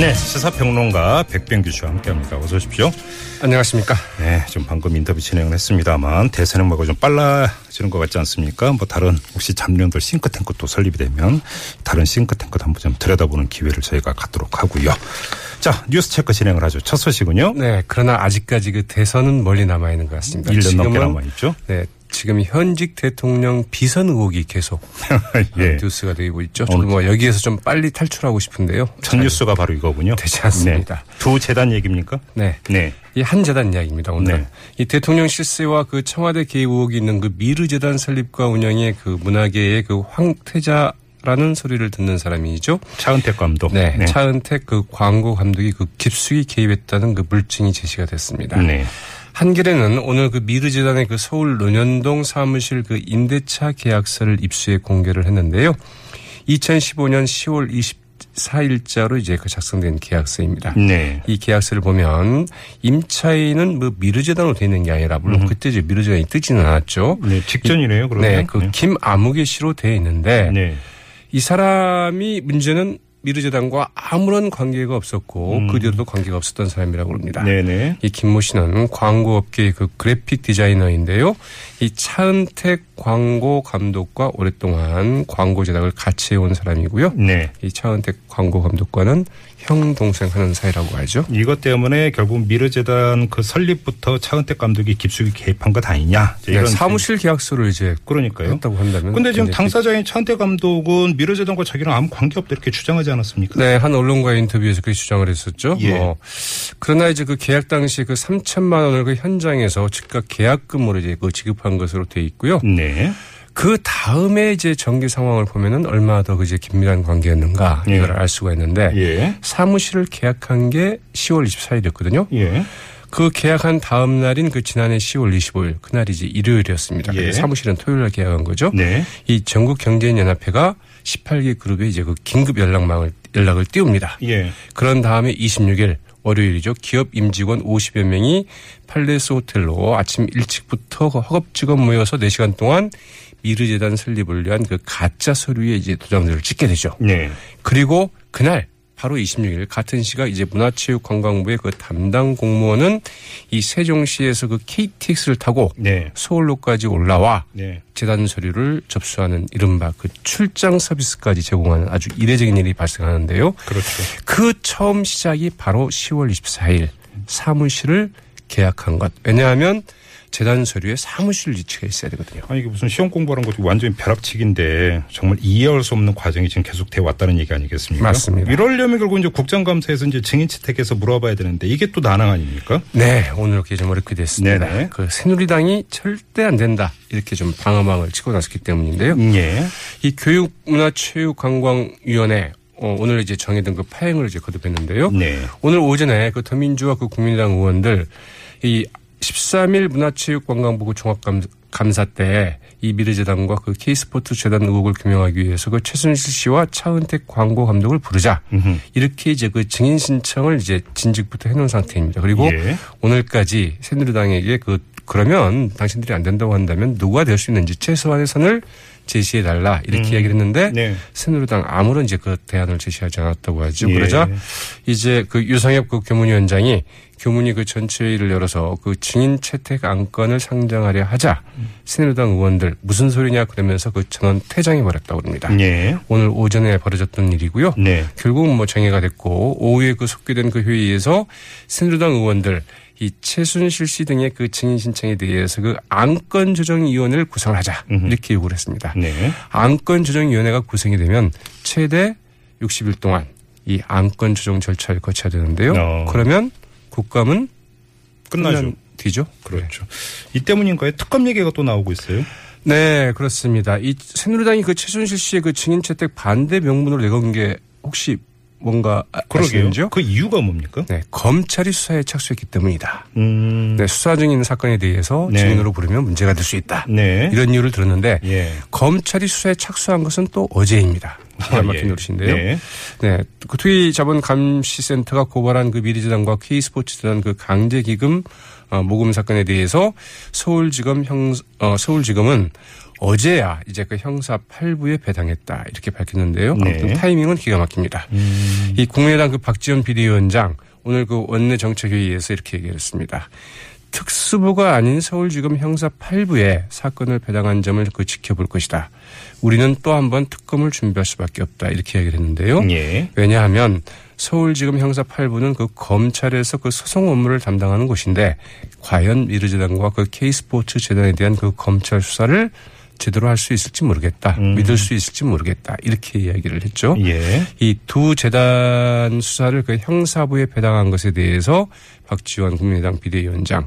네, 시사평론가 백병규 씨와 함께합니다. 어서 오십시오. 안녕하십니까. 네, 좀 방금 인터뷰 진행을 했습니다만 대선 행보가 좀 빨라지는 것 같지 않습니까? 뭐 다른 혹시 잠룡들 싱크탱크 또 설립이 되면 다른 싱크탱크도 한번 좀 들여다보는 기회를 저희가 갖도록 하고요. 자, 뉴스 체크 진행을 하죠. 첫 소식은요. 네, 그러나 아직까지 그 대선은 멀리 남아 있는 것 같습니다. 1년 넘게 남아 있죠. 네, 지금 현직 대통령 비선 의혹이 계속 예. 뉴스가 되고 있죠. 저도 뭐 여기에서 좀 빨리 탈출하고 싶은데요. 첫 뉴스가 바로 이거군요. 되지 않습니다. 네. 두 재단 얘기입니까? 네. 네. 이 한 재단 이야기입니다, 오늘. 네. 이 대통령 실세와 그 청와대 개입 의혹이 있는 그 미르 재단 설립과 운영의 그 문화계의 그 황태자 라는 소리를 듣는 사람이죠. 차은택 감독. 네. 차은택 그 광고 감독이 그 깊숙이 개입했다는 그 물증이 제시가 됐습니다. 네. 한겨레는 오늘 그 미르재단의 그 서울 논현동 사무실 그 임대차 계약서를 입수해 공개를 했는데요. 2015년 10월 24일자로 이제 그 작성된 계약서입니다. 네. 이 계약서를 보면 임차인은 뭐 미르재단으로 되어 있는 게 아니라 물론 그때 이제 미르재단이 뜨지는 않았죠. 네, 직전이네요, 그러면. 네, 그 김아무개 씨로 되어 있는데 네. 이 사람이 문제는 미르재단과 아무런 관계가 없었고 그 뒤로도 관계가 없었던 사람이라고 합니다. 네네. 이 김모 씨는 광고업계의 그 그래픽 디자이너인데요. 이 차은택 광고 감독과 오랫동안 광고 제작을 같이 해온 사람이고요. 네. 이 차은택 광고 감독과는 형 동생 하는 사이라고 하죠. 이것 때문에 결국 미르재단 그 설립부터 차은택 감독이 깊숙이 개입한 것 아니냐. 이제 네, 사무실 계약서를 이제 그러니까요. 했다고 한다면. 근데 지금 당사자인 차은택 감독은 미르재단과 자기랑 아무 관계 없다 이렇게 주장하지 않았습니까? 네, 한 언론과의 인터뷰에서 그렇게 주장을 했었죠. 예. 뭐 그러나 이제 그 계약 당시 그 3천만 원을 그 현장에서 즉각 계약금으로 이제 그 지급한 것으로 돼 있고요. 네. 그 다음에 이제 전개 상황을 보면은 얼마나 더 이제 긴밀한 관계였는가 예. 이걸 알 수가 있는데 예. 사무실을 계약한 게 10월 24일이었거든요. 예. 그 계약한 다음 날인 그 지난해 10월 25일 그날이 이제 일요일이었습니다. 예. 사무실은 토요일 날 계약한 거죠. 네. 이 전국 경제인 연합회가 18개 그룹에 이제 그 긴급 연락망을 연락을 띄웁니다. 예. 그런 다음에 26일 월요일이죠. 기업 임직원 50여 명이 팔레스 호텔로 아침 일찍부터 그 허겁지겁 모여서 4시간 동안 미르재단 설립을 위한 그 가짜 서류에 이제 도장들을 찍게 되죠. 네. 그리고 그날 바로 26일 같은 시각 이제 문화체육관광부의 그 담당 공무원은 이 세종시에서 그 KTX를 타고 네. 서울로까지 올라와 네. 재단 서류를 접수하는 이른바 그 출장 서비스까지 제공하는 아주 이례적인 일이 발생하는데요. 그렇죠. 그 처음 시작이 바로 10월 24일 사무실을 계약한 것. 왜냐하면 재단 서류에 사무실 위치가 있어야 되거든요. 아니 이게 무슨 시험 공부하는 것도 완전히 벼락치기인데 정말 이해할 수 없는 과정이 지금 계속 돼 왔다는 얘기 아니겠습니까? 맞습니다. 이러려면 결국 이제 국정감사에서 이제 증인 채택해서 물어봐야 되는데 이게 또 난항 아닙니까? 네, 오늘 이렇게 좀 어렵게 됐습니다. 네네. 그 새누리당이 절대 안 된다 이렇게 좀 방어망을 치고 나섰기 때문인데요. 예. 이 교육문화체육관광위원회 어, 오늘 이제 정해둔 그 파행을 이제 거듭했는데요. 네. 오늘 오전에 그 더민주와 그 국민의당 의원들 이 13일 문화체육관광부 종합감사 때 이 미르재단과 그 K스포츠 재단 의혹을 규명하기 위해서 그 최순실 씨와 차은택 광고 감독을 부르자 음흠. 이렇게 이제 그 증인 신청을 이제 진즉부터 해놓은 상태입니다. 그리고 예. 오늘까지 새누리당에게 그 그러면 당신들이 안 된다고 한다면 누가 될 수 있는지 최소한의 선을 제시해 달라 이렇게 이야기를 했는데 네. 새누리당 아무런 이제 그 대안을 제시하지 않았다고 하죠. 예. 그러자 이제 그 유성엽 그 교문위원장이 교문이 그 전체회의를 열어서 그 증인 채택 안건을 상정하려 하자 새누리당 의원들 무슨 소리냐 그러면서 그 전원 퇴장해 버렸다고 합니다. 예. 오늘 오전에 벌어졌던 일이고요. 네. 결국은 뭐 정해가 됐고 오후에 그 속개된 그 회의에서 새누리당 의원들 이 최순실 씨 등의 그 증인 신청에 대해서 그 안건 조정위원회를 구성을 하자 이렇게 요구를 했습니다. 네. 안건 조정위원회가 구성이 되면 최대 60일 동안 이 안건 조정 절차를 거쳐야 되는데요. 어. 그러면 국감은 끝나죠. 뒤죠. 그렇죠. 이 때문인가요? 특검 얘기가 또 나오고 있어요. 네, 그렇습니다. 이 새누리당이 그 최순실 씨의 그 증인 채택 반대 명분으로 내건 게 혹시 뭔가 아- 그러게요. 그 이유가 뭡니까? 네, 검찰이 수사에 착수했기 때문이다. 음. 네, 수사 있는 사건에 대해서 네. 증인으로 부르면 문제가 될 수 있다. 네. 이런 이유를 들었는데 예. 검찰이 수사에 착수한 것은 또 어제입니다. 기가 아, 막힌 예. 노릇인데요. 네. 네. 그 투기 자본 감시센터가 고발한 그 미래재단과 K스포츠재단 그 강제 기금 어, 모금 사건에 대해서 서울지검 형 어, 서울지검은 어제야 이제 그 형사 8부에 배당했다 이렇게 밝혔는데요. 아무튼 네. 타이밍은 기가 막힙니다. 음. 이 국민의당 그 박지원 비대위원장 오늘 그 원내 정책회의에서 이렇게 얘기했습니다. 특수부가 아닌 서울지검 형사 8부에 사건을 배당한 점을 그 지켜볼 것이다. 우리는 또 한 번 특검을 준비할 수밖에 없다. 이렇게 얘기를 했는데요. 예. 왜냐하면 서울지검 형사 8부는 그 검찰에서 그 소송 업무를 담당하는 곳인데 과연 미르재단과 그 K스포츠 재단에 대한 그 검찰 수사를 제대로 할 수 있을지 모르겠다. 음. 믿을 수 있을지 모르겠다. 이렇게 이야기를 했죠. 예. 이두 재단 수사를 그 형사부에 배당한 것에 대해서 박지원 국민의당 비대위원장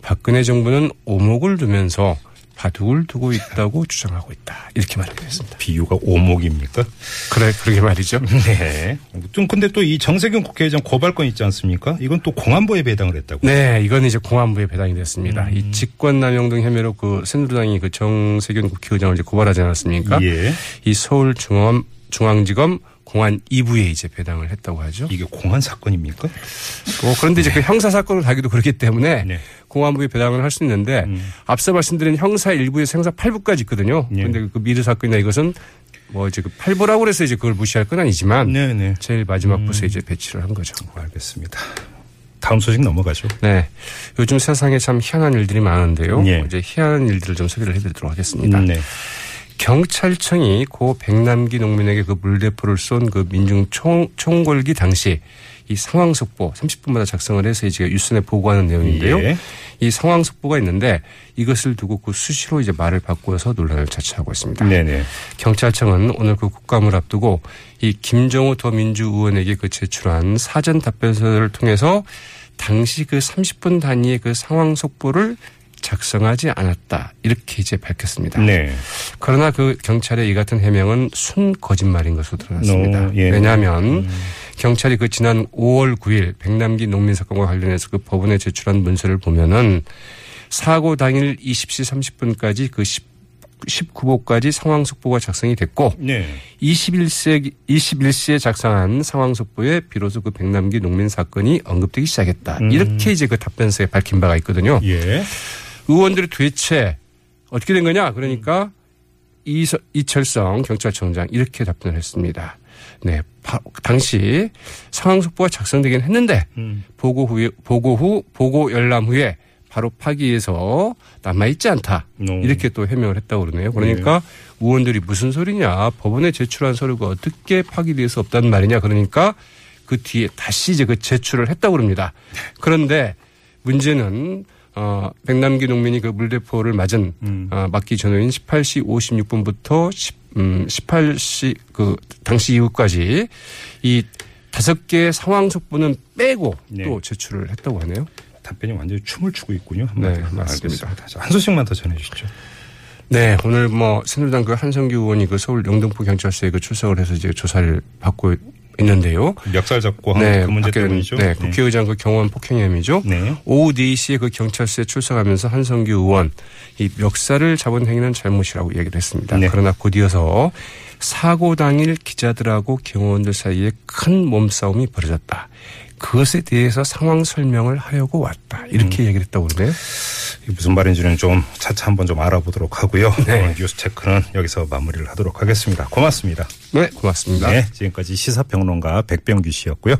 박근혜 정부는 오목을 두면서 바둑을 두고 있다고 주장하고 있다. 이렇게 말했습니다. 비유가 오목입니까? 그래, 그러게 말이죠. 네. 좀 근데 또 이 정세균 국회의장 고발건 있지 않습니까? 이건 또 공안부에 배당을 했다고. 네, 이건 이제 공안부에 배당이 됐습니다. 음. 이 직권남용 등 혐의로 그 새누리당이 그 정세균 국회의장을 이제 고발하지 않았습니까? 예. 이 서울중앙 중앙지검 공안 2부에 이제 배당을 했다고 하죠. 이게 공안 사건입니까? 뭐 그런데 이제 그 형사 사건을 가기도 그렇기 때문에 네. 공안부에 배당을 할 수 있는데 음. 앞서 말씀드린 형사 1부에서 형사 8부까지 있거든요. 네. 그런데 그 미르 사건이나 이것은 뭐 이제 그 8부라고 그래서 이제 그걸 무시할 건 아니지만 네, 네. 제일 마지막 부서에 이제 배치를 한 거죠. 알겠습니다. 다음 소식 넘어가죠. 네. 요즘 세상에 참 희한한 일들이 많은데요. 예. 이제 희한한 일들을 좀 소개를 해드리도록 하겠습니다. 네. 경찰청이 고 백남기 농민에게 그 물대포를 쏜 그 민중 총, 총궐기 당시 이 상황 속보 30분마다 작성을 해서 이제 뉴스에 보고하는 내용인데요. 예. 이 상황 속보가 있는데 이것을 두고 그 수시로 이제 말을 바꾸어서 논란을 자초하고 있습니다. 네네. 경찰청은 오늘 그 국감을 앞두고 이 김정우 더민주 의원에게 그 제출한 사전 답변서를 통해서 당시 그 30분 단위의 그 상황 속보를 작성하지 않았다 이렇게 이제 밝혔습니다. 네. 그러나 그 경찰의 이 같은 해명은 순 거짓말인 것으로 드러났습니다. 어, 예. 왜냐하면 경찰이 그 지난 5월 9일 백남기 농민 사건과 관련해서 그 법원에 제출한 문서를 보면은 사고 당일 20시 30분까지 그 10, 19호까지 상황 속보가 작성이 됐고 네. 21세 21시에 작성한 상황 속보에 비로소 그 백남기 농민 사건이 언급되기 시작했다. 음. 이렇게 이제 그 답변서에 밝힌 바가 있거든요. 예. 의원들이 도대체 어떻게 된 거냐? 그러니까 이서, 이철성 경찰청장 이렇게 답변을 했습니다. 네. 바, 당시 상황 속보가 작성되긴 했는데 음. 보고 후에 보고 후 보고 열람 후에 바로 파기해서 남아있지 않다. 음. 이렇게 또 해명을 했다고 그러네요. 그러니까 의원들이 무슨 소리냐. 법원에 제출한 서류가 어떻게 파기될 수 없다는 말이냐. 그러니까 그 뒤에 다시 이제 그 제출을 했다고 그럽니다. 그런데 문제는 어, 백남기 농민이 그 물대포를 맞은 음. 어, 맞기 전후인 18시 56분부터 10, 음, 18시 그 당시 이후까지 이 다섯 개의 상황 속보는 빼고 네. 또 제출을 했다고 하네요. 답변이 완전히 춤을 추고 있군요. 네. 맞습니다. 알겠습니다. 자, 한 소식만 더 전해 주시죠. 네, 오늘 뭐 새누리당 그 한성규 의원이 그 서울 영등포 경찰서에 그 출석을 해서 이제 조사를 받고 있는데요. 멱살 잡고 한 네, 그 문제 때문이죠. 네, 국회의장 그 경호원 폭행 혐의죠. 네. 오후 4시에 그 경찰서에 출석하면서 한성규 의원 이 멱살을 잡은 행위는 잘못이라고 얘기를 했습니다. 네. 그러나 곧이어서 사고 당일 기자들하고 경호원들 사이에 큰 몸싸움이 벌어졌다. 그것에 대해서 상황 설명을 하려고 왔다. 이렇게 얘기를 했다고 그러네요. 이게 무슨 말인지는 좀 차차 한번 좀 알아보도록 하고요. 네. 어, 뉴스 체크는 여기서 마무리를 하도록 하겠습니다. 고맙습니다. 네, 고맙습니다. 네, 지금까지 시사평론가 백병규 씨였고요.